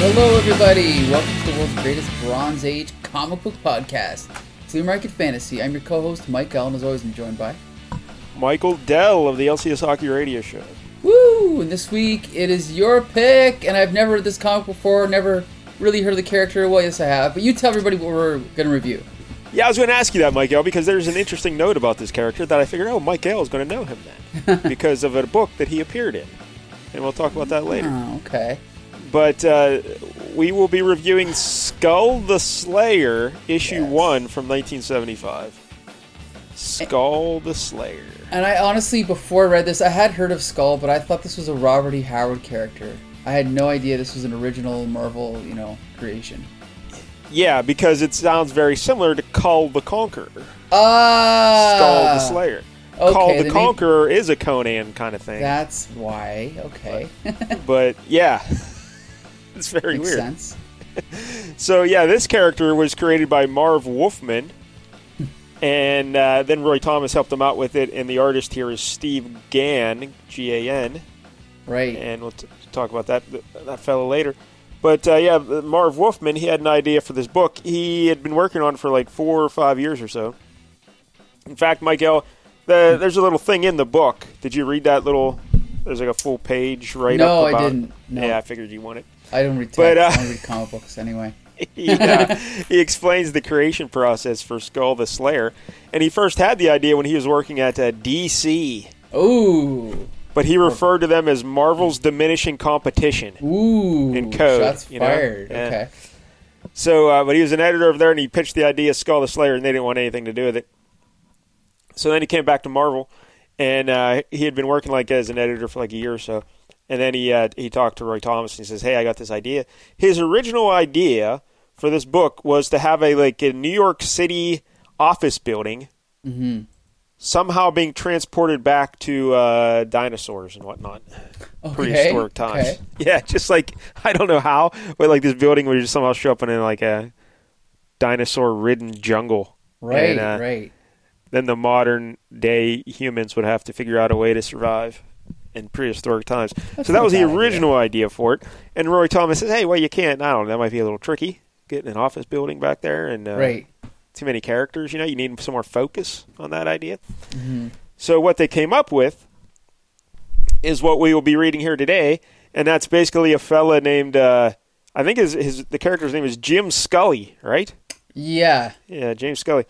right, hello everybody. Welcome to the world's greatest Bronze Age comic book podcast, Flea Market Fantasy. I'm your co-host Mike Allen, as always, I'm joined by. Michael Dell of the LCS Hockey Radio Show. Woo! And this week it is your pick, and I've never read this comic before, never really heard of the character. Well, yes, I have. But you tell everybody what we're going to review. Yeah, I was going to ask you that, Mike L, because there's an interesting note about this character that I figured, oh, Mike L is going to know him then because of a book that he appeared in, and we'll talk about that later. Oh, okay. But uh, we will be reviewing Skull the Slayer, issue Yes. one from 1975. Skull the Slayer. And I honestly, before I read this, I had heard of Skull, but I thought this was a Robert E. Howard character. I had no idea this was an original Marvel, you know, creation. Yeah, because it sounds very similar to Kull the Conqueror. Ah! Skull the Slayer. okay, then the Conqueror is a Conan kind of thing. That's why. Okay. but yeah, it's very Makes weird. sense. So yeah, this character was created by Marv Wolfman, and uh, then Roy Thomas helped him out with it. And the artist here is Steve Gan, G A N, Right. and we'll t- talk about that that fellow later. But uh, yeah, Marv Wolfman, he had an idea for this book. He had been working on it for like four or five years or so. In fact, Michael, the, there's a little thing in the book. Did you read that little? There's like a full page right No, up I about. didn't. No. Yeah, I figured you want it. I don't read But, uh, I don't read comic books anyway. he, uh, he explains the creation process for Skull the Slayer, and he first had the idea when he was working at uh, DC, Ooh. but he referred to them as Marvel's diminishing competition. Ooh. In code, Shots you know? fired. Yeah. Okay. So, uh, but he was an editor over there, and he pitched the idea of Skull the Slayer, and they didn't want anything to do with it. So then he came back to Marvel, and uh, he had been working like as an editor for like a year or so. And then he uh, he talked to Roy Thomas, and he says, "Hey, I got this idea." His original idea for this book was to have a like a New York City office building Mm-hmm. somehow being transported back to uh, dinosaurs and whatnot Okay. prehistoric times. Okay. Yeah, just like I don't know how, but like this building would just somehow show up in like a dinosaur-ridden jungle. Right. And, uh, right. Then the modern day humans would have to figure out a way to survive in prehistoric times. That's so that was the bad idea. original idea. for it. And Roy Thomas says, "Hey, well, you can't. I don't know. That might be a little tricky." Getting an office building back there and uh, right. too many characters. You know, you need some more focus on that idea. Mm-hmm. So what they came up with is what we will be reading here today, and that's basically a fella named uh, I think his his the character's name is Jim Scully, right? Yeah. Yeah, James Scully,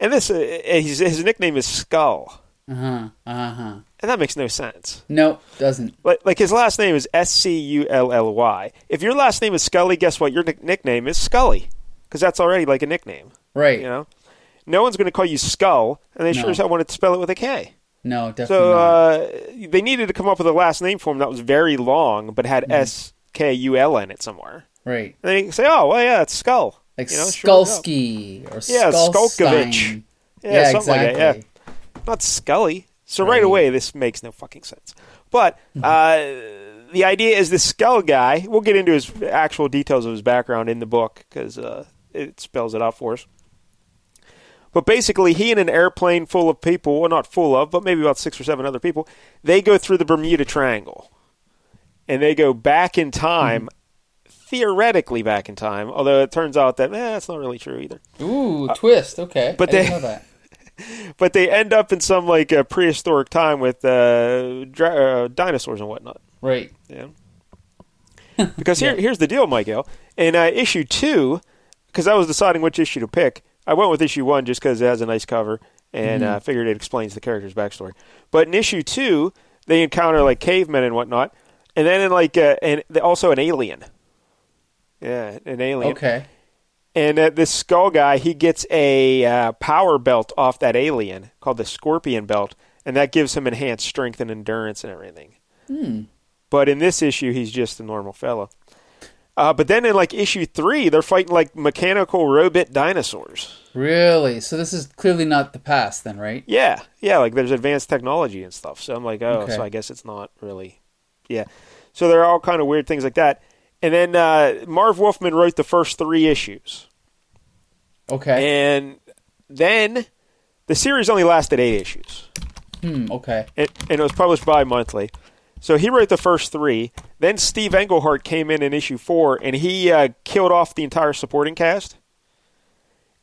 and this uh, his his nickname is Skull, Uh huh. Uh huh. and that makes no sense. Nope. Doesn't. Like like his last name is S C U L L Y. If your last name is Scully, guess what? Your nick- nickname is Scully, because that's already like a nickname. Right. You know, no one's going to call you Skull, and they No. sure as hell wanted to spell it with a K. No. Definitely So not. uh, they needed to come up with a last name for him that was very long, but had Mm-hmm. S K U L in it somewhere. right. And then you can say, "Oh, well, yeah, it's Skull." Like you know, sure. Skulsky or Yeah, Skulkovich. Yeah, Yeah, something exactly. like that. Yeah, not Scully. So right. Right. away, this makes no fucking sense. But uh, the idea is this Skull guy. We'll get into his actual details of his background in the book because uh, it spells it out for us. But basically, he and an airplane full of people, well, not full of, but maybe about six or seven other people, they go through the Bermuda Triangle. And they go back in time, theoretically back in time, although it turns out that, eh, that's not really true either. Ooh, twist. Okay. Uh, but I didn't they- know that. But they end up in some, like, uh, prehistoric time with uh, dra- uh, dinosaurs and whatnot. Right. Yeah. Because here, here's the deal, Michael. In uh, issue two, because I was deciding which issue to pick, I went with issue one just because it has a nice cover and uh, figured it explains the character's backstory. But in issue two, they encounter like cavemen and whatnot, and then in like uh, and also an alien. Yeah, an alien. Okay. And uh, this skull guy, he gets a uh, power belt off that alien called the Scorpion Belt, and that gives him enhanced strength and endurance and everything. Hmm. But in this issue, he's just a normal fellow. Uh, but then in like issue three, they're fighting like mechanical robot dinosaurs. Really? So this is clearly not the past, then, right? Yeah, yeah, like there's advanced technology and stuff. So I'm like, oh, Okay. so I guess it's not really, yeah. So there are all kind of weird things like that. And then uh, Marv Wolfman wrote the first three issues, Okay. and then the series only lasted eight issues, hmm. Okay. and, and it was published bi-monthly. So he wrote the first three. Then Steve Englehart came in in issue four, and he uh, killed off the entire supporting cast.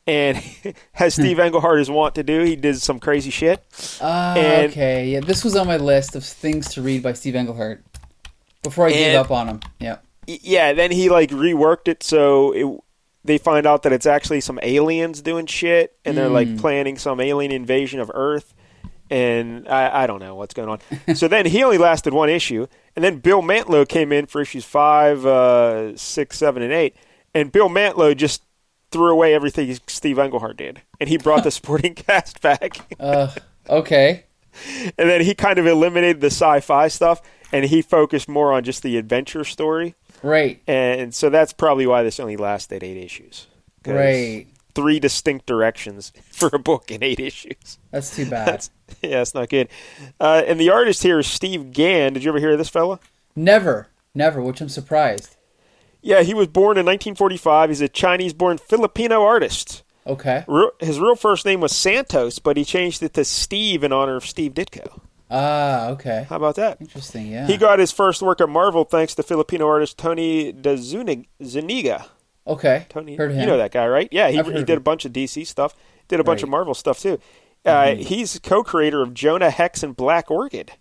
And as Steve Englehart is wont to do, he did some crazy shit. Ah, And- okay. Yeah, this was on my list of things to read by Steve Englehart before I gave up on him. Yeah. Yeah, then he like reworked it so it, they find out that it's actually some aliens doing shit, and they're like planning some alien invasion of Earth. And I, I don't know what's going on. so then he only lasted one issue, and then Bill Mantlo came in for issues five, uh, six, seven, and eight. And Bill Mantlo just threw away everything Steve Englehart did, and he brought the supporting cast back. Uh, okay. and then he kind of eliminated the sci-fi stuff, and he focused more on just the adventure story. Right. And so that's probably why this only lasted eight issues. Right. Three distinct directions for a book in eight issues. That's too bad. That's yeah, it's not good. Uh, and the artist here is Steve Gan. Did you ever hear of this fella? never. Never, which I'm surprised. Yeah, he was born in 1945. He's a Chinese-born Filipino artist. Okay. Real- His real first name was Santos, but he changed it to Steve in honor of Steve Ditko. Ah, okay. How about that? Interesting, yeah. He got his first work at Marvel thanks to Filipino artist Tony DeZuniga. Zuniga. okay. Tony, Heard him. you know that guy, right? Yeah, he, he did a bunch of DC stuff, did a bunch of Mm-hmm. Marvel stuff too. Uh, He's co-creator of Jonah Hex and Black Orchid.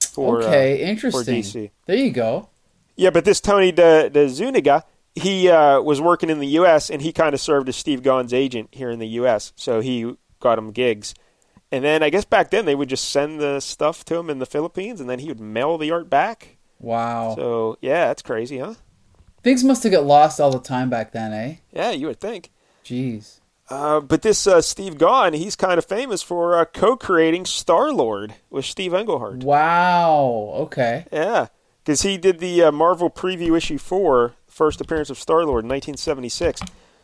For, uh, okay, interesting. DC. There you go. yeah, but this Tony De, he uh, was working in the U.S. and he kind of served as Steve Gan's agent here in the U.S. So he got him gigs. And then I guess back then they would just send the stuff to him in the Philippines, and then he would mail the art back. Wow. So yeah, that's crazy, huh? Things must have got lost all the time back then, eh? Yeah, you would think. Jeez. Uh, but this uh, Steve Gan, he's kind of famous for uh, co-creating Star Lord with Steve Englehart. Wow. Okay. Yeah, because he did the uh, Marvel Preview issue four, first appearance of Star Lord in 1976.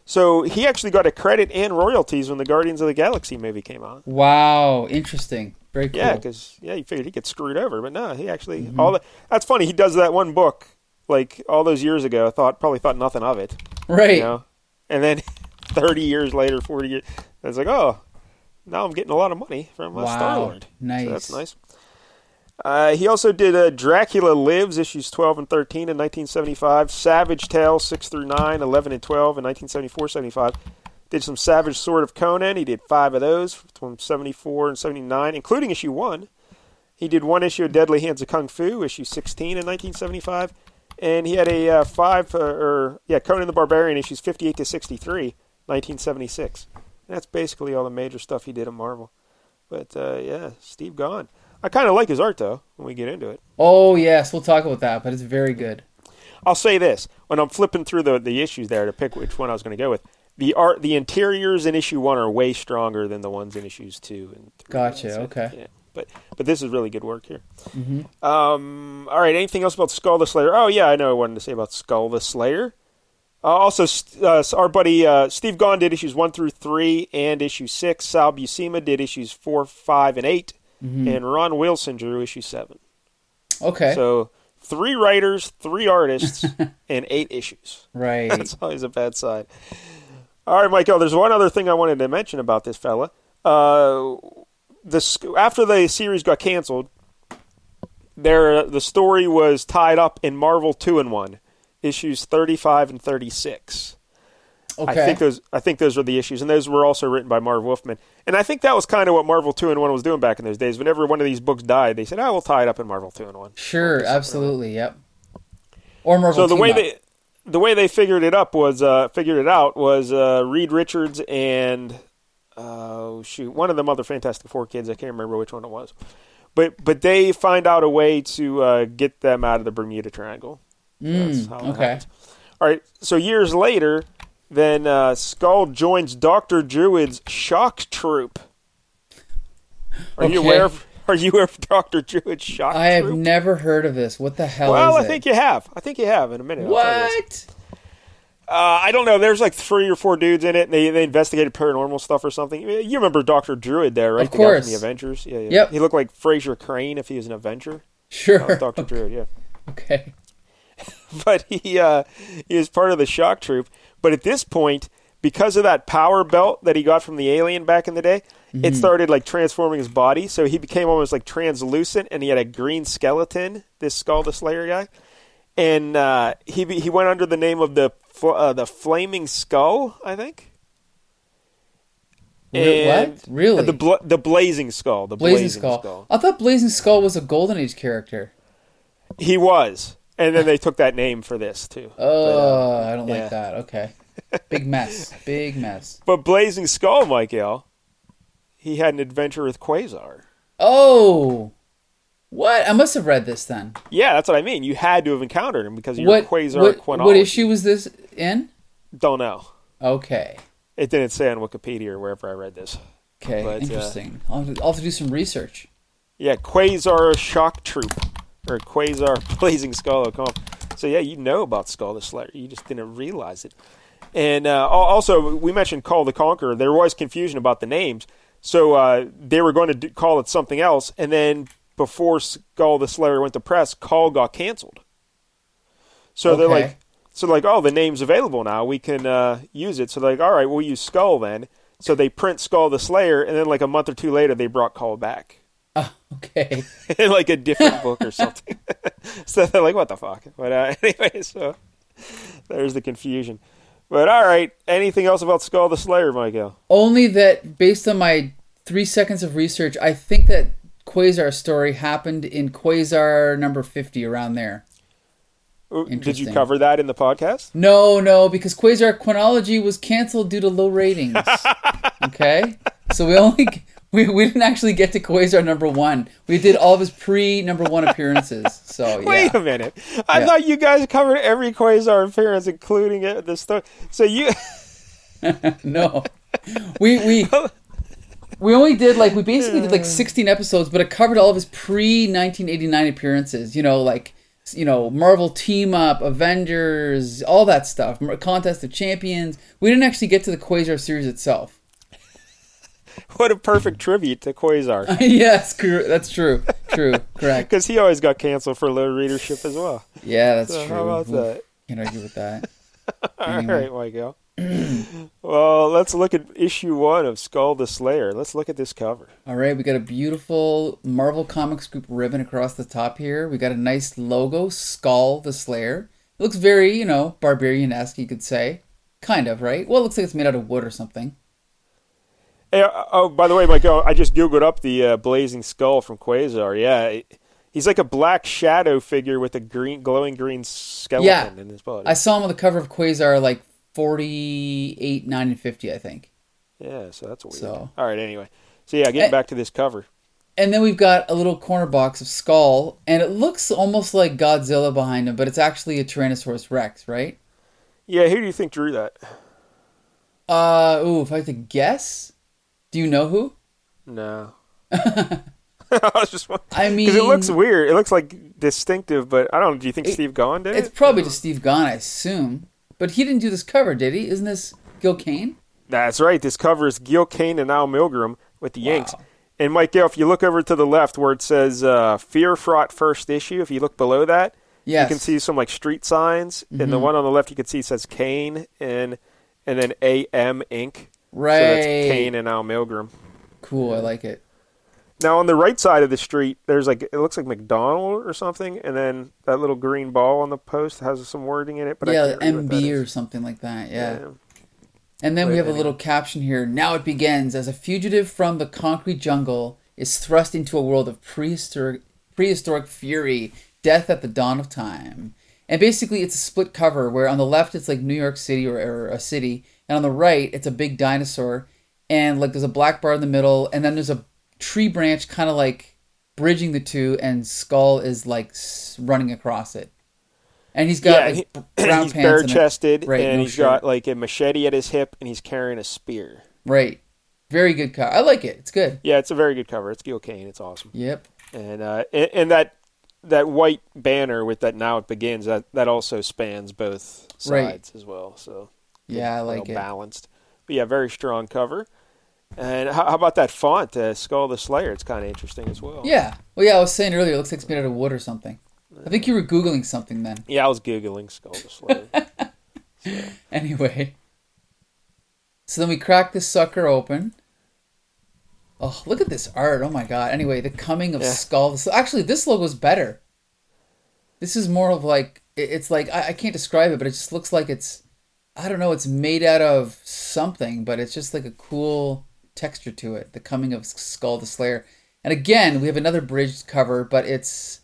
So he actually got a credit and royalties when the Guardians of the Galaxy movie came out. Wow. Interesting. Very cool. Yeah, because yeah, you figured he'd get screwed over, but no, he actually all that. That's funny. He does that one book like all those years ago. Thought probably thought nothing of it. right. you know and then 30 years later 40 years it's like oh now i'm getting a lot of money from uh, Wow. star lord Nice. so that's nice uh, he also did uh, Dracula Lives, issues 12 and 13 in 1975. Savage Tales, 6 through 9, 11 and 12 in 1974 75. Did some Savage Sword of Conan. He did five of those from 74 and 79, including issue 1. He did one issue of Deadly Hands of Kung Fu, issue 16 in 1975. And he had a uh, five, uh, or, yeah, Conan the Barbarian, issues 58 to 63, 1976. And that's basically all the major stuff he did at Marvel. But, uh, yeah, Steve Gan. I kind of like his art, though, when we get into it. Oh yes, we'll talk about that, but it's very good. I'll say this: when I'm flipping through the the issues there to pick which one I was going to go with, the art, the interiors in issue one are way stronger than the ones in issues two and three. Gotcha, So, okay. Yeah, but but this is really good work here. Um, all right. Anything else about Skull the Slayer? Oh yeah, I know. I wanted to say about Skull the Slayer. Uh, also, uh, our buddy uh, Steve Gan did issues one through three and issue six. Sal Buscema did issues four, five, and 8 and Ron Wilson drew issue seven. Okay. So three writers, three artists, and eight issues. right. That's always a bad sign. All right, Michael. There's one other thing I wanted to mention about this fella. Uh, the after the series got canceled, there the story was tied up in Marvel Two-in-One, issues 35 and 36. Okay. I think those I think those were the issues, and those were also written by Marv Wolfman. And I think that was kind of what Marvel Two-in-One was doing back in those days. Whenever one of these books died, they said, "Oh, we'll tie it up in Marvel Two-in-One." sure. Absolutely. Yep. Or Marvel. So the way Up. they the way they figured it up was uh, figured it out was uh, Reed Richards and uh, shoot one of them other Fantastic Four kids. I can't remember which one it was, but but they find out a way to uh, get them out of the Bermuda Triangle. That's Mm, how okay. All right. So years later, then uh, Skull joins Doctor Druid's shock troop. Are you aware of? Are you aware of Doctor Druid's shock I have troop? never heard of this. What the hell well, I it? think you have. I think you have in a minute. I'll tell you this. what? Uh, I don't know. There's like three or four dudes in it, and they, they investigated paranormal stuff or something. You remember Doctor Druid there, right? Of the course. from the Avengers. Yeah, yeah. Yep. He looked like Frasier Crane if he was an Avenger. Sure. Was Doctor Druid. Yeah. Okay. But he uh, he is part of the shock troop. But at this point, because of that power belt that he got from the alien back in the day, it started like transforming his body, so he became almost like translucent, and he had a green skeleton. This Skull the Slayer guy, and uh, he he went under the name of the uh, the Flaming Skull, I think. And- what? Really? the bla- the Blazing Skull. The Blazing, Skull. I thought Blazing Skull was a Golden Age character. He was, and then they took that name for this too. Oh, I don't yeah. like that. Okay. Big mess. Big mess. But Blazing Skull, Michael, he had an adventure with Quasar. Oh. What? I must have read this then. Yeah, that's what I mean. You had to have encountered him because you're What Quasar what, what issue was this in? Don't know. Okay. It didn't say on Wikipedia or wherever I read this. Okay. But, uh, Interesting. I'll, have to, I'll have to do some research. Yeah, Quasar Shock Troop or Quasar Blazing Skull. So yeah, you know about Skull the Slayer. You just didn't realize it. And uh, also, we mentioned Kull the Conqueror. There was confusion about the names, so uh, they were going to do, call it something else. And then before Skull the Slayer went to press, Kull got canceled. So they're like, so like, oh, the name's available now. We can uh, use it. So they're like, all right, we'll use Skull then. So they print Skull the Slayer, and then like a month or two later, they brought Kull back. Oh, okay. in like a different book or something. so they're like, what the fuck? But uh, anyway, so there's the confusion. But all right, anything else about Skull the Slayer, Michael? Only that, based on my three seconds of research, I think that Quasar story happened in Quasar number 50, around there. Did you cover that in the podcast? No, no, because Quasar Chronology was canceled due to low ratings. okay? So we only. We, we didn't actually get to Quasar number one. We did all of his pre number one appearances. So yeah. Wait a minute. I Yeah. thought you guys covered every Quasar appearance, including it, the story. So you, no we we we only did like we basically did like 16 episodes but it covered all of his pre 1989 appearances you know like you know marvel team up avengers all that stuff contest of champions we didn't actually get to the quasar series itself what a perfect tribute to Quasar. yes that's true true correct Because he always got canceled for low readership as well. yeah that's So true how about that? can't argue with that All Anyway. right, Michael. well, let's look at issue one of Skull the Slayer. Let's look at this cover. All right, we got a beautiful Marvel Comics Group ribbon across the top here. We got a nice logo, Skull the Slayer. It looks very, you know, barbarian esque, you could say. Kind of, right? Well, it looks like it's made out of wood or something. Uh, oh, by the way, Michael, I just googled up the uh, blazing skull from Quasar. Yeah, he's like a black shadow figure with a green, glowing green skeleton Yeah. in his body. I saw him on the cover of Quasar like 48, 9, and 50, I think. Yeah, so that's weird. So- All right, anyway. So yeah, getting Eh. back to this cover. And then we've got a little corner box of Skull, and it looks almost like Godzilla behind him, but it's actually a Tyrannosaurus Rex, right? Yeah, who do you think drew that? Uh, ooh, if I had to guess, do you know who? No. I was just wondering. I mean, Because it looks weird. It looks like distinctive, but I don't know. Do you think It- Steve Gan did It's it? probably just Steve Gan, I assume. But he didn't do this cover, did he? Isn't this Gil Kane? That's right. This cover is Gil Kane and Al Milgrom with the Yanks. And Mike Gale, if you look over to the left where it says uh, "Fear Fraught First Issue," if you look below that, Yes. Mm-hmm. you can see some like street signs. And the one on the left, you can see says Kane and and then AM Inc. Right. So that's Kane and Al Milgrom. Cool, I like it. Now on the right side of the street, there's like it looks like McDonald or something, and then that little green ball on the post has some wording in it. But yeah, can't read what that MB or something like that. Yeah. yeah. And then we have a anyway. little caption here. Now it begins as a fugitive from the concrete jungle is thrust into a world of prehistoric prehistoric fury, death at the dawn of time. And basically it's a split cover where on the left it's like New York City or, or a city, and on the right it's a big dinosaur and like there's a black bar in the middle and then there's a tree branch kind of like bridging the two and Skull is like running across it. And he's got Yeah, like he- brown he's pants bare and a- chested, Right, and no he's shirt. got like a machete at his hip, and he's carrying a spear. Right. Very good cover. I like it. It's good. Yeah, it's a very good cover. It's Gil Kane. It's awesome. Yep. And uh, and, and that that white banner with that now it begins that that also spans both Right. sides as well. So Yeah, I like it. balanced. But yeah, very strong cover. And how, how about that font, uh, Skull the Slayer? It's kind of interesting as well. Yeah. Well, yeah, I was saying earlier, it looks like it's made out of wood or something. I think you were Googling something then. Yeah, I was googling Skull the Slayer. Anyway. So then we crack this sucker open. Oh, look at this art! Oh my god. Anyway, the coming of Yeah. Skull. So actually, this logo's better. This is more of like it's like I, I can't describe it, but it just looks like it's I don't know. It's made out of something, but it's just like a cool texture to it. The coming of Skull the Slayer. And again, we have another bridge cover, but it's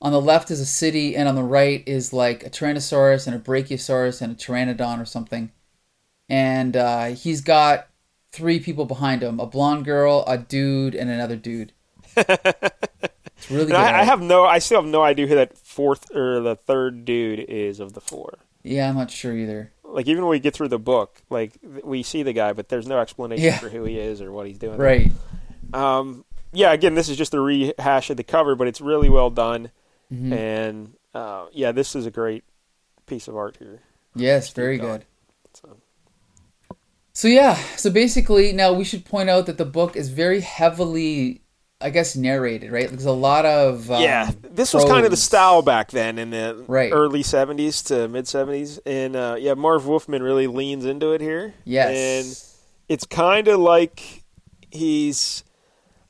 on the left is a city, and on the right is like a Tyrannosaurus and a Brachiosaurus and a Pteranodon or something. And uh, he's got three people behind him: a blonde girl, a dude, and another dude. It's really good. I, I have no, I still have no idea who that fourth or the third dude is of the four. yeah, I'm not sure either. Like even when we get through the book, like we see the guy, but there's no explanation Yeah. for who he is or what he's doing. Right. Um, yeah, again, this is just a rehash of the cover, but it's really well done. Mhm. And uh, yeah, this is a great piece of art here. Yes, very good. So. So yeah, so basically, now we should point out that the book is very heavily, I guess, narrated. Right? There's a lot of um, yeah, this was kind of the style back then in the Right. early '70s to mid '70s, and uh, yeah, Marv Wolfman really leans into it here. Yes. and it's kind of like he's.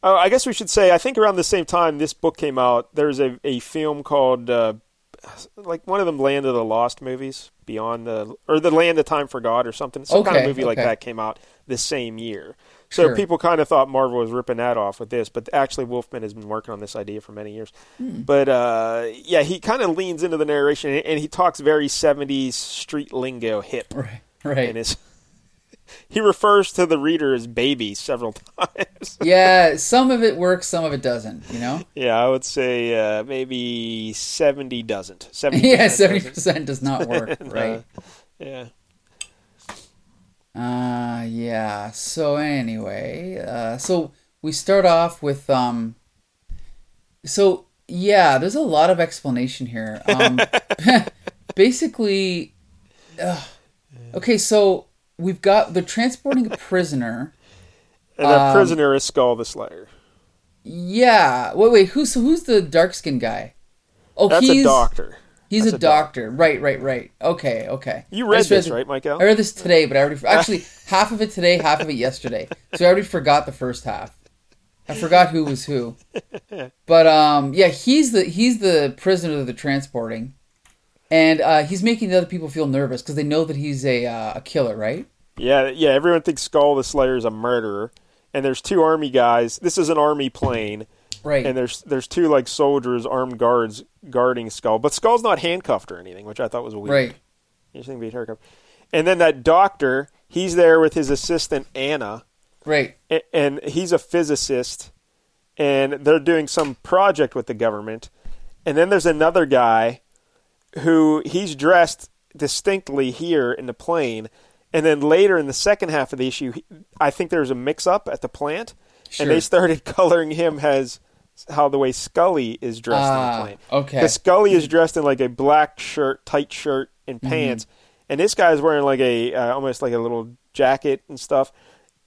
Oh, I guess we should say. I think around the same time this book came out, there's a, a film called uh, like one of them Land of the Lost movies, Beyond the or the Land of Time Forgot or something. Some kind of Okay, movie like that came out the same year. So Sure. people kind of thought Marvel was ripping that off with this, but actually Wolfman has been working on this idea for many years. Hmm. But uh, yeah, he kind of leans into the narration and he talks very 70s street lingo hip right, right. his he refers to the reader as baby several times. yeah, some of it works, some of it doesn't. You know. yeah, I would say uh, maybe 70 doesn't. 70 yeah, seventy percent does not work. Right. yeah. Uh yeah. So anyway, uh so we start off with um so yeah, there's a lot of explanation here. Um basically ugh. okay, so we've got they're transporting a prisoner. And that Um, prisoner is Skull the Slayer. Yeah. Wait, wait, who's who's the dark skinned guy? Oh, That's he's a doctor. He's That's a a doc- doctor. Right, right, right. Okay, okay. You read this, read- right, Michael? I read this today, but I already actually half of it today, half of it yesterday. So I already forgot the first half. I forgot who was who. But um, yeah, he's the he's the prisoner that they're transporting, and uh, he's making the other people feel nervous because they know that he's a uh, a killer, right? Yeah, yeah. Everyone thinks Skull the Slayer is a murderer, and there's two army guys. This is an army plane, Right. and there's there's two like soldiers, armed guards guarding Skull. But Skull's not handcuffed or anything, which I thought was weird. Right. You think be handcuffed. And then that doctor, he's there with his assistant Anna, right. a- and he's a physicist, and they're doing some project with the government. And then there's another guy who he's dressed distinctly here in the plane. And then later in the second half of the issue, I think there was a mix up at the plant, Sure. and they started coloring him as how the way Scully is dressed in Ah, the plane. okay. Because Scully is dressed in like a black shirt, tight shirt, and Mm-hmm. pants, and this guy's wearing like a uh, almost like a little jacket and stuff.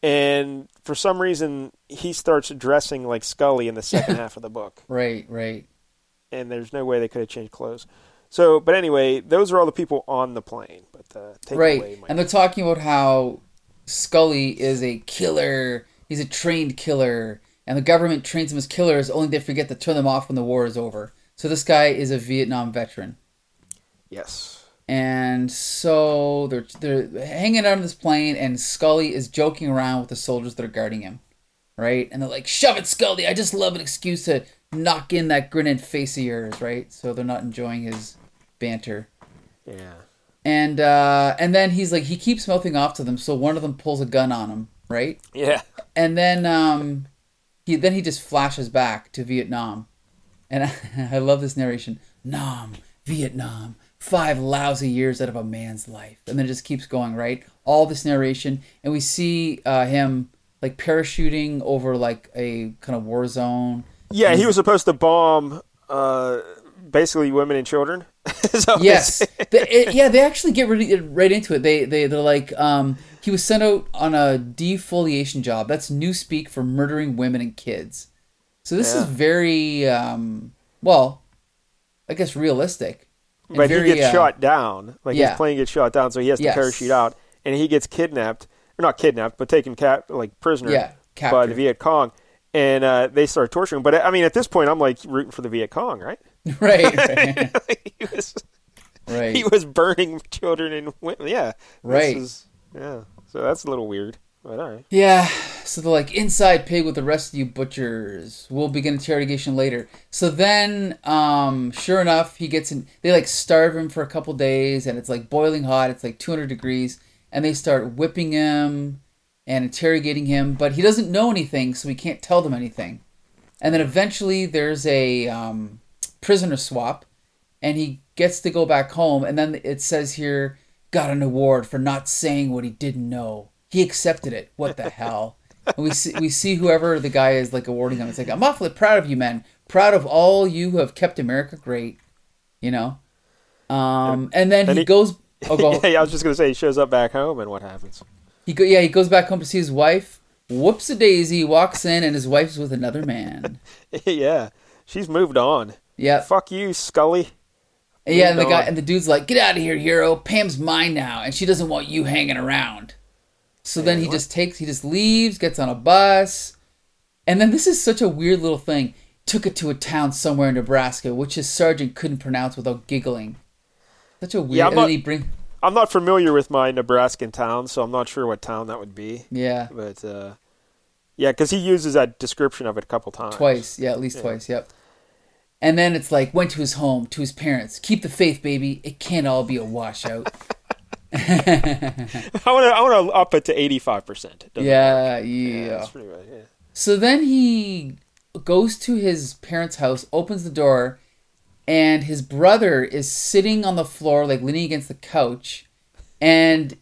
And for some reason, he starts dressing like Scully in the second half of the book, Right. Right. and there's no way they could have changed clothes. So, but anyway, those are all the people on the plane. But uh, right. and they're talking about how Scully is a killer. He's a trained killer, and the government trains them as killers. Only they forget to turn them off when the war is over. So this guy is a Vietnam veteran. yes. And so they're they're hanging out on this plane, and Scully is joking around with the soldiers that are guarding him, right? And they're like, "Shove it, Scully! I just love an excuse to knock in that grinning face of yours, right?" So they're not enjoying his banter. Yeah. And uh, and then he's like, he keeps mouthing off to them. So one of them pulls a gun on him, right? Yeah. And then um, he then he just flashes back to Vietnam, and I, I love this narration. Nam, Vietnam, five lousy years out of a man's life, and then it just keeps going right. All this narration, and we see uh, him like parachuting over like a kind of war zone. Yeah, he was supposed to bomb uh, basically women and children. Is that what they Yes. They- it- yeah, they actually get really right into it. They they they're like, um, he was sent out on a defoliation job. That's new speak for murdering women and kids. So this is very, um, well, I guess realistic. But very, he gets uh, shot down. Like yeah. his plane gets shot down, so he has to Yes. parachute out, and he gets kidnapped, or not kidnapped, but taken cap like prisoner Yeah. captured. by the Viet Cong, and uh, they start torturing. him. But I mean, at this point, I'm like rooting for the Viet Cong, right? right, right, he was right. he was burning children and women. Yeah, this Right. is- yeah, so that's a little weird. But all right. Yeah, so they're like, inside pig with the rest of you butchers. We'll begin interrogation later. So then, um, sure enough, he gets in. They like starve him for a couple days, and it's like boiling hot. It's like 200 degrees, and they start whipping him and interrogating him, but he doesn't know anything, so he can't tell them anything. And then eventually, there's a um, prisoner swap, and he gets to go back home. And then it says here, got an award for not saying what he didn't know. He accepted it. What the hell? And we see we see whoever the guy is like awarding him. It's like I'm awfully proud of you, man. Proud of all you who have kept America great. You know. Um, and then Then he, he- goes. Oh, go. yeah, I was just gonna say he shows up back home, and what happens? He go. Yeah, he goes back home to see his wife. Whoops a daisy. Walks in and his wife's with another man. yeah, she's moved on. Yeah. Fuck you, Scully. Yeah, and the guy and the dude's like, "Get out of here, hero. Pam's mine now, and she doesn't want you hanging around." So then he what? just takes, he just leaves, gets on a bus, and then this is such a weird little thing. Took it to a town somewhere in Nebraska, which his sergeant couldn't pronounce without giggling. Such a weird. Yeah, I'm not- bring. I'm not familiar with my Nebraskan towns, so I'm not sure what town that would be. Yeah, But uh, yeah, because he uses that description of it a couple times. twice. Yeah, at least twice. Yep. And then it's like went to his home, to his parents. Keep the faith, baby. It can't all be a washout. I want to I want to up it to 85 percent. yeah, yeah. pretty much yeah. So then he goes to his parents' house, opens the door, and his brother is sitting on the floor, like leaning against the couch, and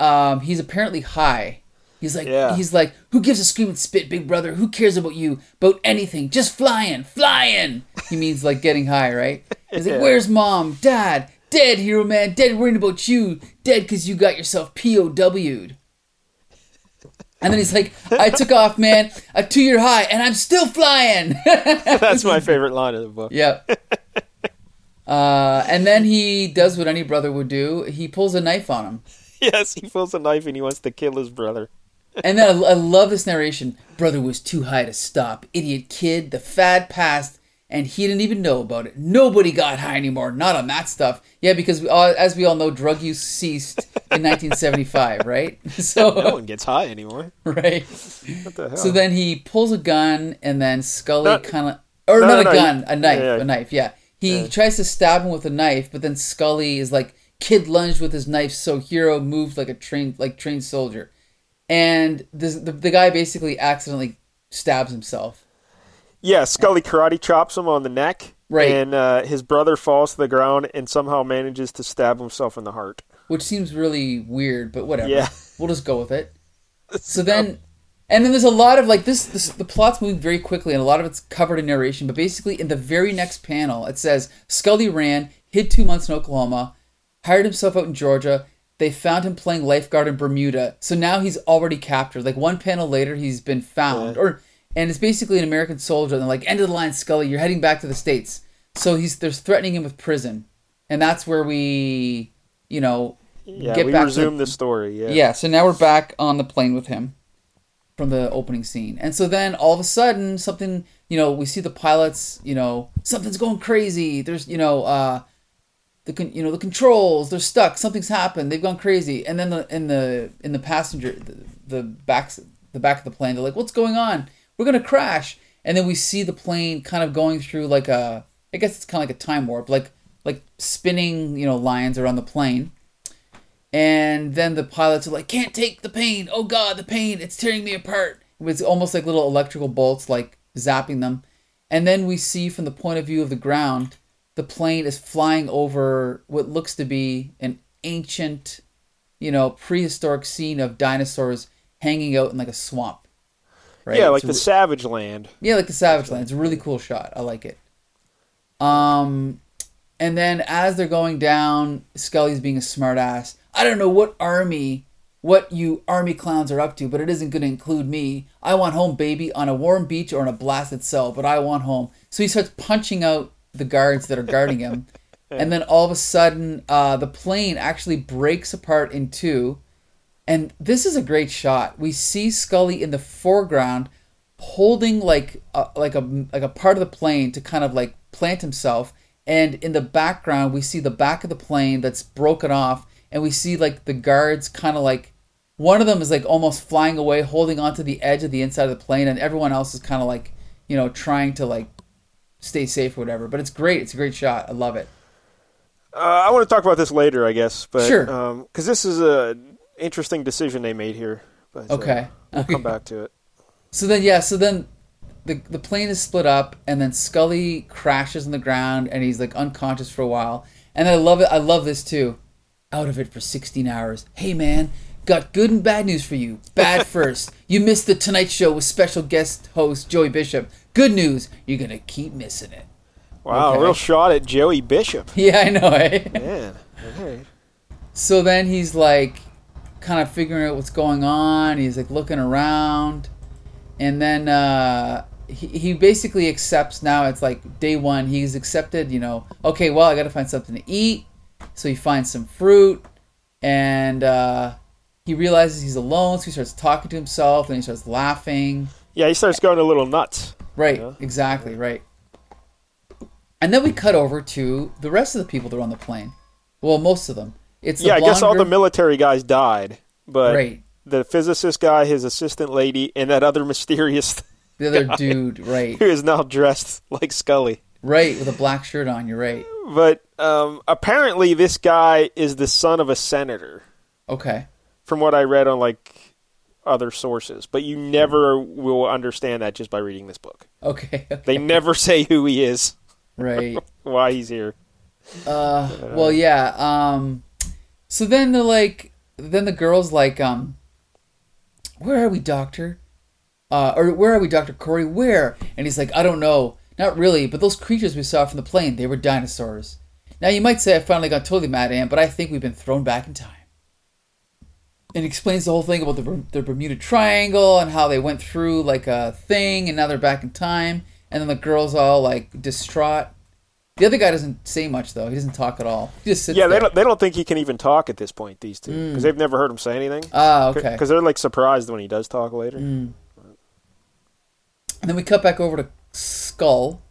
um, he's apparently high. He's like, Yeah. he's like, who gives a scream and spit, big brother? Who cares about you? About anything? Just flying, flying. He means like getting high, right? He's like, Yeah. where's mom, dad, dead, hero man, dead, worrying about you, dead because you got yourself POW'd. And then he's like, I took off, man, a two year high, and I'm still flying. That's my favorite line of the book. yep. Uh, and then he does what any brother would do. He pulls a knife on him. Yes, he pulls a knife and he wants to kill his brother. And then I, I love this narration. Brother was too high to stop. Idiot kid. The fad passed, and he didn't even know about it. Nobody got high anymore. Not on that stuff. Yeah, because we all, as we all know, drug use ceased in 1975, right? So no one gets high anymore. right. What the hell? So then he pulls a gun, and then Scully kind of, or no, not no, a gun, a knife, yeah, yeah. a knife. Yeah. He tries to stab him with a knife, but then Scully is like kid lunged with his knife, so Hero moved like a trained like trained soldier, and this, the the guy basically accidentally stabs himself. yeah, Scully karate chops him on the neck. Right. And uh, his brother falls to the ground and somehow manages to stab himself in the heart. which seems really weird, but whatever. Yeah. We'll just go with it. So then, and then there's a lot of like this, this. The plot's moving very quickly, and a lot of it's covered in narration. But basically, in the very next panel, it says Scully ran, hid two months in Oklahoma, hired himself out in Georgia. They found him playing lifeguard in Bermuda, so now he's already captured. Like one panel later, he's been found, or and it's basically an American soldier. And they're like, end of the line, Scully, you're heading back to the states. So he's there's threatening him with prison, and that's where we, you know, Yeah, get we back resume to the story. Yeah. yeah. So now we're back on the plane with him from the opening scene, and so then all of a sudden something, you know, we see the pilots, you know, something's going crazy. There's, you know, uh, the con- you know the controls they're stuck. Something's happened. They've gone crazy, and then the in the in the passenger the, the back the back of the plane, they're like, what's going on? We're gonna crash, and then we see the plane kind of going through like a I guess it's kind of like a time warp, like like spinning, you know, lines around the plane. And then the pilots are like, "Can't take the pain! Oh God, the pain! It's tearing me apart!" It's almost like little electrical bolts, like zapping them. And then we see from the point of view of the ground, the plane is flying over what looks to be an ancient, you know, prehistoric scene of dinosaurs hanging out in like a swamp. Right? Yeah, It's like the re- Savage Land. yeah, like the Savage Land. It's a really cool shot. I like it. Um, and then as they're going down, Scully's being a smartass. I don't know what army, what you army clowns are up to, but it isn't going to include me. I want home, baby, on a warm beach or in a blasted cell, but I want home. So he starts punching out the guards that are guarding him. and then all of a sudden, uh, the plane actually breaks apart in two. And this is a great shot. We see Scully in the foreground holding like a, like a like a part of the plane to kind of like plant himself and in the background we see the back of the plane that's broken off and we see like the guards kind of like one of them is like almost flying away holding onto the edge of the inside of the plane and everyone else is kind of like you know trying to like stay safe or whatever but it's great it's a great shot i love it Uh, I want to talk about this later, I guess, but Sure. because this is a interesting decision they made here. But, uh, okay we'll come back to it. So then, yeah, so then the the plane is split up, and then Scully crashes on the ground, and he's like unconscious for a while. And I love it. I love this too. Out of it for 16 hours. Hey man, got good and bad news for you. Bad first. You missed the Tonight Show with special guest host Joey Bishop. Good news, you're gonna keep missing it. Wow, Okay. real shot at Joey Bishop. Yeah, I know. Eh? Man, right. So then he's like kind of figuring out what's going on. He's like looking around. And then uh, he, he basically accepts now it's like day one. He's accepted, you know, okay, well, I got to find something to eat. So he finds some fruit and uh, he realizes he's alone. So he starts talking to himself and he starts laughing. Yeah, he starts going a little nuts. Right, Yeah. exactly, right. And then we cut over to the rest of the people that are on the plane. Well, most of them. It's the yeah, I guess all the military guys died, but Right. the physicist guy, his assistant lady, and that other mysterious The other dude, right. who is now dressed like Scully. Right, with a black shirt on, you're right. But um, apparently, this guy is the son of a senator, Okay. from what I read on like other sources. But you never will understand that just by reading this book. Okay. They never say who he is, right. why he's here. Uh well yeah, um so then the like then the girl's like um where are we, doctor? Uh or where are we, Dr. Corey? Where? And he's like, I don't know. Not really, but those creatures we saw from the plane, they were dinosaurs. Now you might say I finally got totally mad Anne, but I think we've been thrown back in time. And explains the whole thing about the, the Bermuda Triangle and how they went through like a thing and now they're back in time. And then the girl's all like distraught. The other guy doesn't say much though. He doesn't talk at all. He just sits Yeah, they there. don't, they don't think he can even talk at this point. These two, because they've never heard him say anything. Ah, okay. Because they're like surprised when he does talk later. Mm. And then we cut back over to Skull.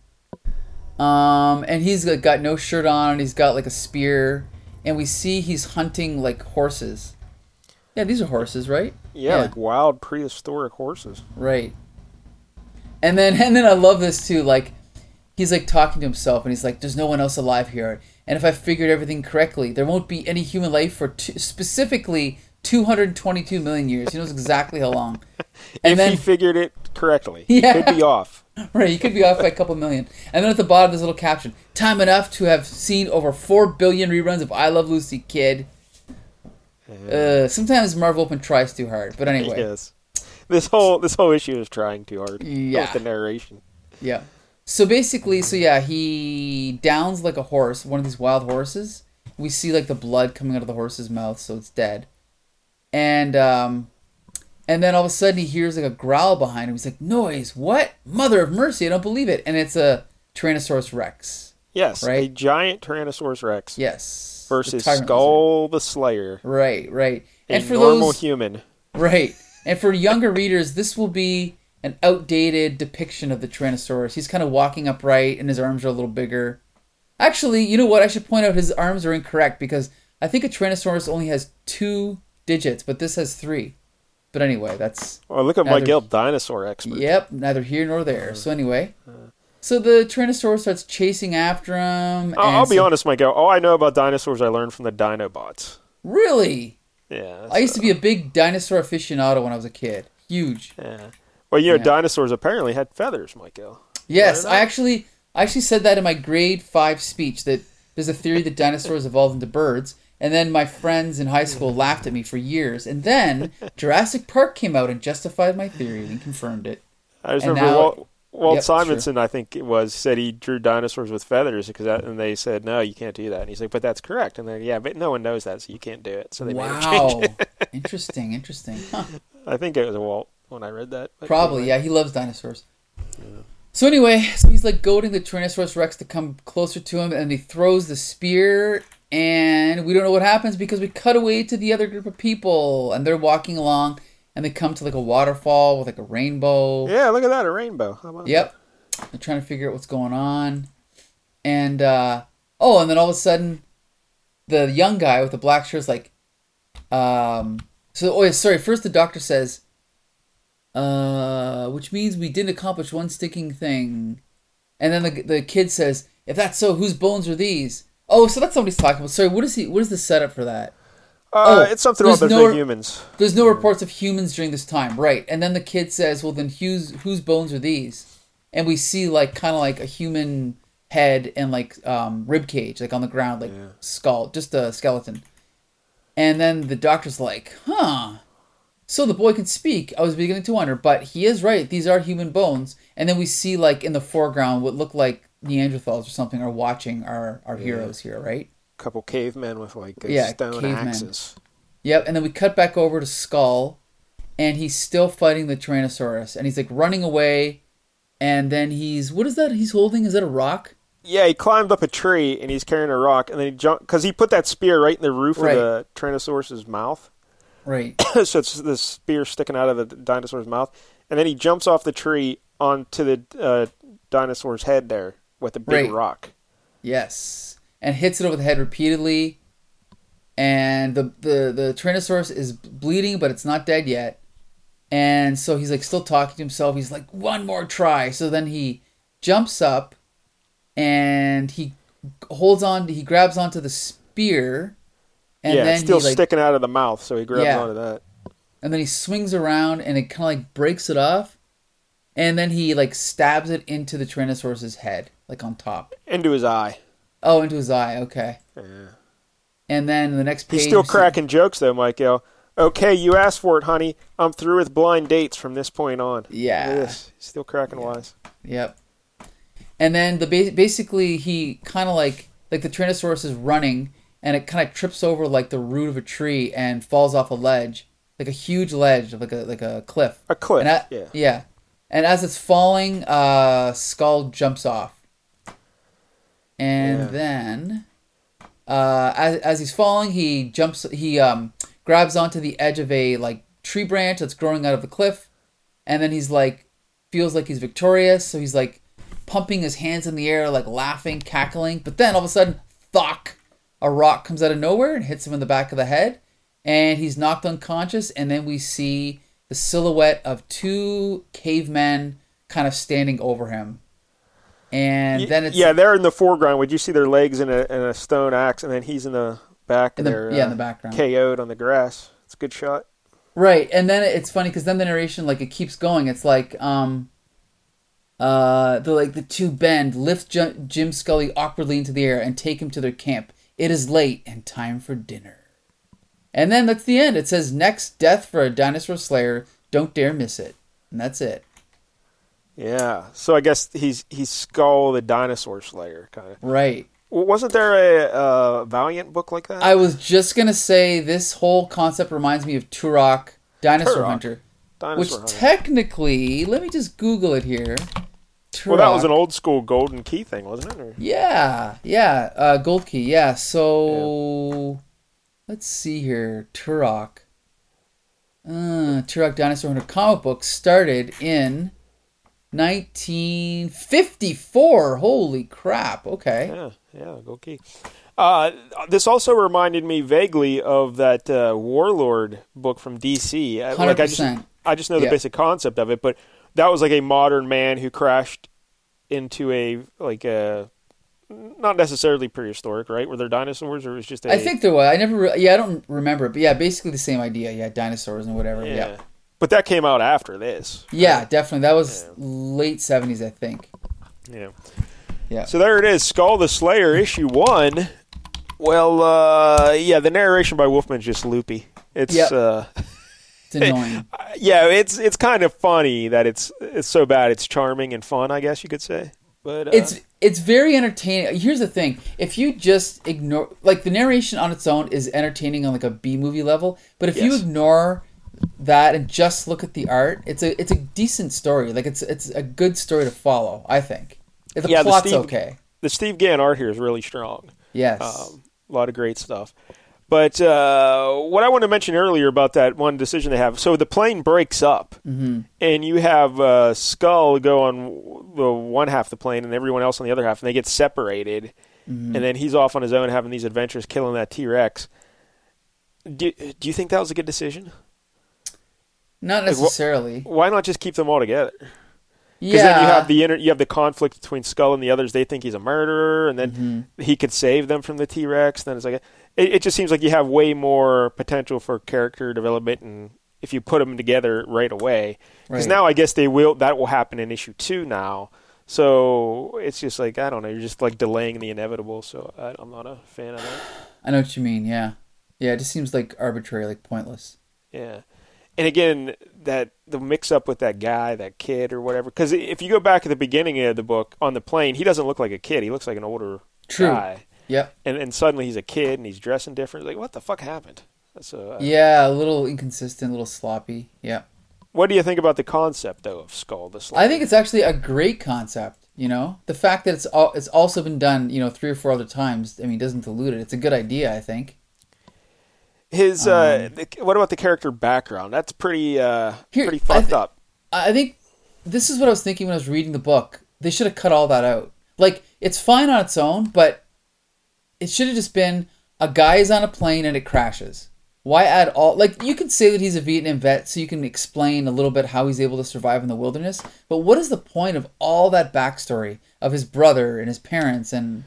Um, and he's got no shirt on. And he's got like a spear, and we see he's hunting like horses. Yeah, these are horses, right? Yeah, Yeah. like wild prehistoric horses. Right. And then and then I love this too. Like he's like talking to himself, and he's like, "There's no one else alive here. And if I figured everything correctly, there won't be any human life for two, specifically 222 million years. He knows exactly how long. And if then he figured it correctly, Yeah. he could be off. Right, you could be off by a couple million. And then at the bottom, there's a little caption: "Time enough to have seen over four billion reruns of I Love Lucy, kid." Uh, sometimes Marvel Open tries too hard, but anyway, Yes. This whole this whole issue is trying too hard Yeah. with the narration. yeah. So basically, so yeah, he downs like a horse, one of these wild horses. We see like the blood coming out of the horse's mouth, so it's dead. And um, and then all of a sudden he hears like a growl behind him. He's like, "Noise! What? Mother of mercy! I don't believe it!" And it's a Tyrannosaurus Rex. Yes, right? a giant Tyrannosaurus Rex Yes. The versus lizard. Skull the Slayer, Right, right. a And for normal those human. right, and for younger readers, this will be an outdated depiction of the Tyrannosaurus. He's kind of walking upright, and his arms are a little bigger. Actually, you know what? I should point out his arms are incorrect because I think a Tyrannosaurus only has two digits, but this has three. But anyway, that's Oh, look at Neither- Mike Gill, dinosaur expert. yep, neither here nor there. So anyway, uh, so the Tyrannosaurus starts chasing after him. I'll, I'll be so- honest, Mike. All I know about dinosaurs, I learned from the Dinobots. Really, Yeah. I used to be a big dinosaur aficionado when I was a kid. Huge. Yeah. Well, you know, Yeah. dinosaurs apparently had feathers, Gill. Yes, not? I actually I actually said that in my grade five speech that there's a theory that dinosaurs evolved into birds, and then my friends in high school laughed at me for years, and then Jurassic Park came out and justified my theory and confirmed it. I just And remember now- Walt, Walt Yep. Simonson, I think it was, said he drew dinosaurs with feathers because that, and they said no, you can't do that. And he's like, but that's correct. And then yeah, but no one knows that, so you can't do it. So they Wow, interesting, interesting. Huh. I think it was Walt when I read that. Probably, anyway. yeah. He loves dinosaurs. So anyway, so he's like goading the Tyrannosaurus Rex to come closer to him, and he throws the spear and we don't know what happens because we cut away to the other group of people, and they're walking along, and they come to like a waterfall with like a rainbow. Yeah, look at that, a rainbow. How about Yep. They're trying to figure out what's going on. And uh oh, and then all of a sudden the young guy with the black shirt is like um so oh yeah, sorry, first the doctor says uh which means we didn't accomplish one sticking thing. And then the the kid says, if that's so, whose bones are these? Oh, so that's somebody's talking about. Sorry, what is he what is the setup for that? Uh, Oh, it's something about there's no- no humans. There's no reports of humans during this time, right? And then the kid says, "Well, then whose whose bones are these?" And we see like kind of like a human head and like um, rib cage, like on the ground, like skull, just a skeleton. And then the doctor's like, "Huh." So the boy can speak. I was beginning to wonder, but he is right. These are human bones. And then we see like in the foreground what look like Neanderthals or something are watching our our heroes here, right? Couple cavemen with like Yeah, stone cavemen. axes. Yep, and then we cut back over to Skull, and he's still fighting the Tyrannosaurus, and he's like running away, and then he's what is that he's holding? Is that a rock? Yeah, he climbed up a tree and he's carrying a rock, and then he jumped because he put that spear right in the roof Right. of the Tyrannosaurus's mouth. Right. so it's the spear sticking out of the dinosaur's mouth, and then he jumps off the tree onto the uh, dinosaur's head there with a big Right. rock. Yes, and hits it over the head repeatedly, and the the the Tyrannosaurus is bleeding, but it's not dead yet, and so he's like still talking to himself. He's like one more try. So then he jumps up, and he holds on. He grabs onto the spear, and yeah, then it's still he like sticking out of the mouth, so he grabs Yeah. onto that. and then he swings around and it kind of like breaks it off and then he like stabs it into the tyrannosaurus's head like on top Into his eye. Oh into his eye okay Yeah. and then the next page He's still cracking jokes though, Michael. Okay, you asked for it, honey. I'm through with blind dates from this point on. Yeah. This. Still cracking wise. yep and then the ba- basically he kind of like like the tyrannosaurus is running and it kind of trips over like the root of a tree and falls off a ledge like a huge ledge like a like a cliff A cliff. yeah. yeah and as it's falling uh skull jumps off and Yeah. then uh as, as he's falling he jumps he um grabs onto the edge of a like tree branch that's growing out of the cliff. And then he's like feels like he's victorious. So he's like pumping his hands in the air like laughing cackling. But then all of a sudden thock a rock comes out of nowhere and hits him in the back of the head. And he's knocked unconscious. And then we see the silhouette of two cavemen kind of standing over him and then it's yeah, they're in the foreground. Would you see their legs in a, in a stone axe, and then he's in the back In the- there, yeah, in uh, the background. KO'd on the grass. It's a good shot. Right, and then it's funny because then the narration like it keeps going. It's like um, uh, the like the two bend, lift J- Jim Scully awkwardly into the air and take him to their camp. It is late and time for dinner. And then that's the end. It says next death for a dinosaur slayer. Don't dare miss it. And that's it. Yeah. So I guess he's he's Skull the dinosaur slayer kind of. Right. Wasn't there a, uh Valiant book like that? I was just gonna say this whole concept reminds me of Turok, Dinosaur Turok. Hunter, dinosaur which hunter. technically, let me just Google it here. Turok. well, that was an old school golden key thing, wasn't it? Or- Yeah, yeah, uh, Gold Key, yeah. So let's see here. Turok. Uh, Turok Dinosaur Hunter comic book started in 1954. Holy crap. Okay. Yeah, yeah, gold key. Uh, this also reminded me vaguely of that uh, Warlord book from DC. Uh, Like I just, I just know the Yeah. basic concept of it, but that was like a modern man who crashed into a like a not necessarily prehistoric, right? Were there dinosaurs, or it was just a I think there was. I never. Re- yeah, I don't remember it, but yeah, basically the same idea. Yeah, dinosaurs and whatever. yeah. Yeah. But that came out after this. Yeah, definitely. That was late 70s, I think. Yeah. Yeah. So there it is, Skull the Slayer, issue one. Well, uh, yeah, the narration by Wolfman's just loopy. It's Yep. uh, It's annoying. yeah, it's it's kind of funny that it's it's so bad. It's charming and fun, I guess you could say. But uh, it's it's very entertaining. Here's the thing: if you just ignore, like the narration on its own is entertaining on like a B movie level, but if you ignore that and just look at the art, it's a it's a decent story. Like it's it's a good story to follow. I think. The Yeah, the plot's Steve- okay. the Steve Gan art here is really strong. Yes. Um, A lot of great stuff. But uh, what I want to mention earlier about that one decision they have so the plane breaks up, Mm-hmm. and you have uh, Skull go on the one half of the plane and everyone else on the other half, and they get separated. Mm-hmm. And then he's off on his own having these adventures, killing that T Rex. Do, do you think that was a good decision? Not Like, wha- necessarily. Why not just keep them all together? Because yeah. then you have the inter- you have the conflict between Skull and the others. They think he's a murderer, and then Mm-hmm. he could save them from the T Rex. Then it's like it, it just seems like you have way more potential for character development, and if you put them together right away, because Right. now I guess they will that will happen in issue two now. So it's just like I don't know, you're just like delaying the inevitable. So I, I'm not a fan of that. I know what you mean. Yeah. Yeah. It just seems like arbitrary, like pointless. Yeah. And again, that the mix up with that guy, that kid or whatever. Because if you go back at the beginning of the book on the plane, he doesn't look like a kid. He looks like an older True. guy. Yep. And and suddenly he's a kid and he's dressing different. Like what the fuck happened? So uh, Yeah. A little inconsistent, a little sloppy. Yeah. what do you think about the concept though of Skull the? I think it's actually a great concept. You know, the fact that it's all it's also been done, you know, three or four other times. I mean, doesn't dilute it. It's a good idea, I think. His. Uh, um, the, what about the character background? That's pretty uh, Here, pretty I fucked up. I think this is what I was thinking when I was reading the book. They should have cut all that out. Like, it's fine on its own, but it should have just been a guy is on a plane and it crashes. Why add all? Like, you could say that he's a Vietnam vet, so you can explain a little bit how he's able to survive in the wilderness. But what is the point of all that backstory of his brother and his parents and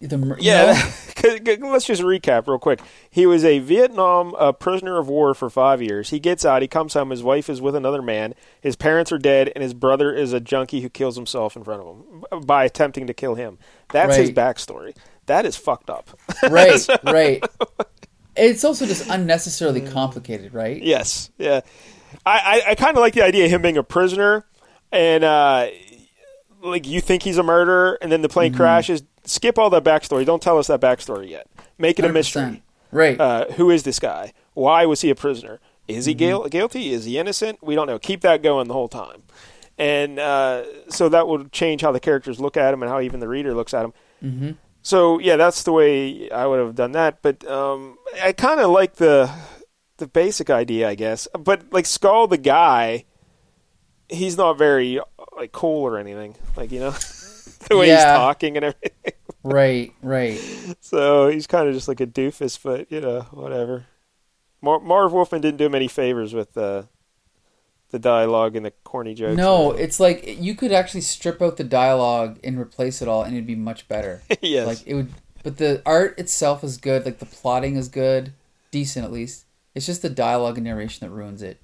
the you Yeah, know? let's just recap real quick. He was a Vietnam uh, prisoner of war for five years. He gets out, he comes home, his wife is with another man, his parents are dead, and his brother is a junkie who kills himself in front of him by attempting to kill him. That's his backstory. That is fucked up. right, right. It's also just unnecessarily complicated, right? yes, yeah. I, I, I kind of like the idea of him being a prisoner, and uh, like you think he's a murderer, and then the plane crashes. Skip all that backstory. Don't tell us that backstory yet. Make it a 100%. mystery. Right. uh, who is this guy? Why was he a prisoner? Is he guil- guilty? Is he innocent? We don't know. Keep that going the whole time, and uh, so that will change how the characters look at him and how even the reader looks at him. mm-hmm. So yeah, that's the way I would have done that. But um, I kind of like the the basic idea, I guess. But like Skull, the guy, he's not very like cool or anything. Like you know, the way he's talking and everything. Right, right. So he's kind of just like a doofus, but you know, whatever. Mar- Marv Wolfman didn't do him any favors with uh, the dialogue and the corny jokes. No, it's like you could actually strip out the dialogue and replace it all, and it'd be much better. yes. Like it would, but the art itself is good. Like the plotting is good, decent at least. It's just the dialogue and narration that ruins it.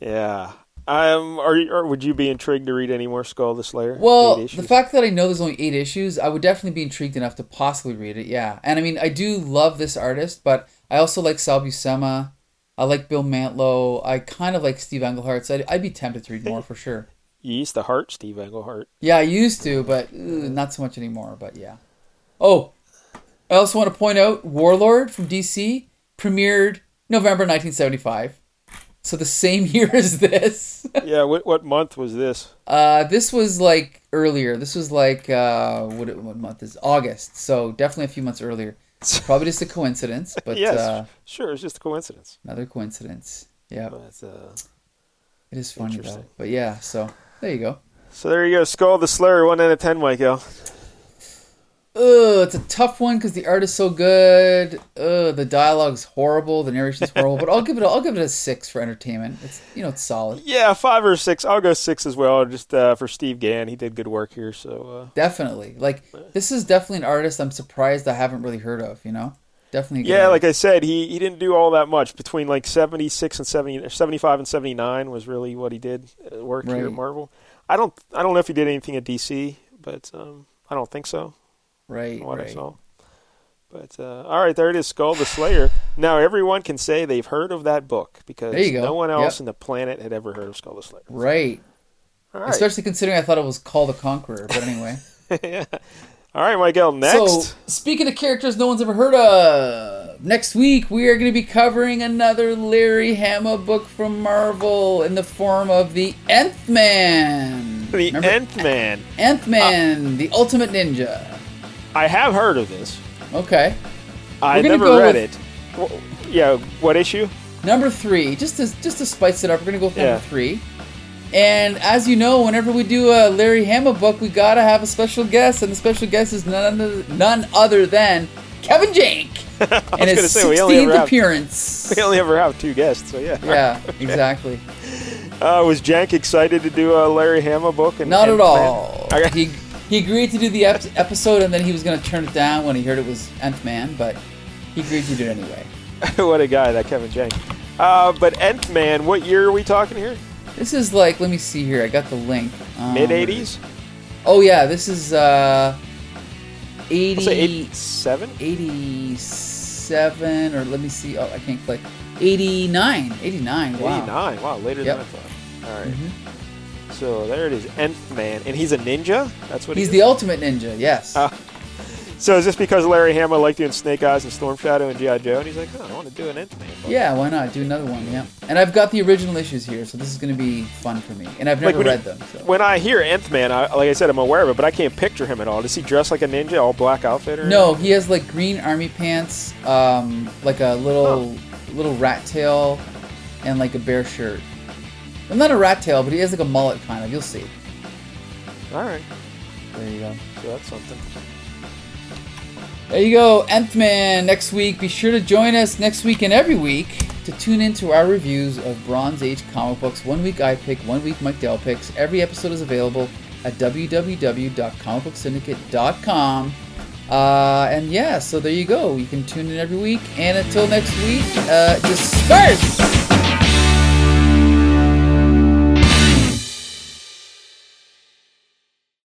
yeah. Um, are or would you be intrigued to read any more Skull the Slayer? Well, the fact that I know there's only eight issues, I would definitely be intrigued enough to possibly read it. Yeah, and I mean, I do love this artist, but I also like Sal Buscema. I like Bill Mantlo. I kind of like Steve Englehart, so I'd, I'd be tempted to read more for sure. you used to heart Steve Englehart. Yeah, I used to, but uh, not so much anymore. But yeah. Oh, I also want to point out Warlord from DC premiered November 1975, so the same year as this. yeah. What what month was this? Uh, this was like earlier. This was like uh, what what month is August? So definitely a few months earlier. Probably just a coincidence, but yes. uh, sure. It's just a coincidence. another coincidence. Yeah, But, uh, it is funny though. But yeah, so there you go. so there you go. Skull the Slayer. One out of ten, Michael. Ugh, it's a tough one because the art is so good. Ugh, the dialogue's horrible, the narration's horrible. But I'll give it. I'll give it a six for entertainment. It's you know it's solid. Yeah, five or six. I'll go six as well. Just uh, for Steve Gan, he did good work here. So uh, Definitely. Like this is definitely an artist I'm surprised I haven't really heard of. You know, definitely. yeah, artist. like I said, he, he didn't do all that much between like seventy six and 70, 75 and seventy nine was really what he did uh, work here at Marvel. I don't I don't know if he did anything at DC, but um, I don't think so. Right, What I right. saw. But uh, all right, there it is, Skull the Slayer. Now everyone can say they've heard of that book because There you go. no one else Yep. in the planet had ever heard of Skull the Slayer. Right. Right, Especially considering I thought it was Kull the Conqueror. But anyway. yeah. All right, Miguel. Next, So, speaking of characters no one's ever heard of, next week we are going to be covering another Larry Hama book from Marvel in the form of the Nth Man. the Nth Man. Nth Man, the Ultimate Ninja. I have heard of this. Okay. I never read it. Well, yeah, what issue? Number three, just to just to spice it up, we're gonna go with number Yeah. three. And as you know, whenever we do a Larry Hama book, we gotta have a special guest, and the special guest is none other, none other than Kevin Jank, and his gonna say, we only ever have- appearance. We only ever have two guests, so yeah. yeah, exactly. Uh, was Jank excited to do a Larry Hama book? And, Not and at all. Okay. He he agreed to do the ep- episode, and then he was gonna turn it down when he heard it was Nth Man, but he agreed to do it anyway. what a guy, that Kevin Jank. Uh, but Nth Man, what year are we talking here? This is like, let me see here. I got the link. Um, Mid 80s? Oh yeah, this is uh, 80, 87? 87 or let me see. Oh, I can't click. 89. 89. Wow. 89. Wow, later Yep. than I thought. All right. Mhm. So there it is, Nth Man. And he's a ninja? That's what He's he the ultimate ninja. Yes. Uh, So is this because Larry Hama liked doing Snake Eyes and Storm Shadow and G.I. Joe? And he's like, oh, I want to do an Nth Man book. yeah, why not? Do another one. Yeah. And I've got the original issues here, so this is going to be fun for me. And I've never when read he- them. So. When I hear Nth Man, I, like I said, I'm aware of it, but I can't picture him at all. Does he dress like a ninja, all black outfit? Or No, he has like green army pants, um, like a little little rat tail, and like a bear shirt. Well, not a rat tail, but he has like a mullet kind of. You'll see. All right. There you go. So that's something. There you go, Nth Man. Next week, be sure to join us next week and every week to tune into our reviews of Bronze Age comic books. One week I pick, one week Mike Dell picks. Every episode is available at www.comicbooksyndicate.com. Uh, and yeah, so there you go. You can tune in every week. And until next week, uh, disperse!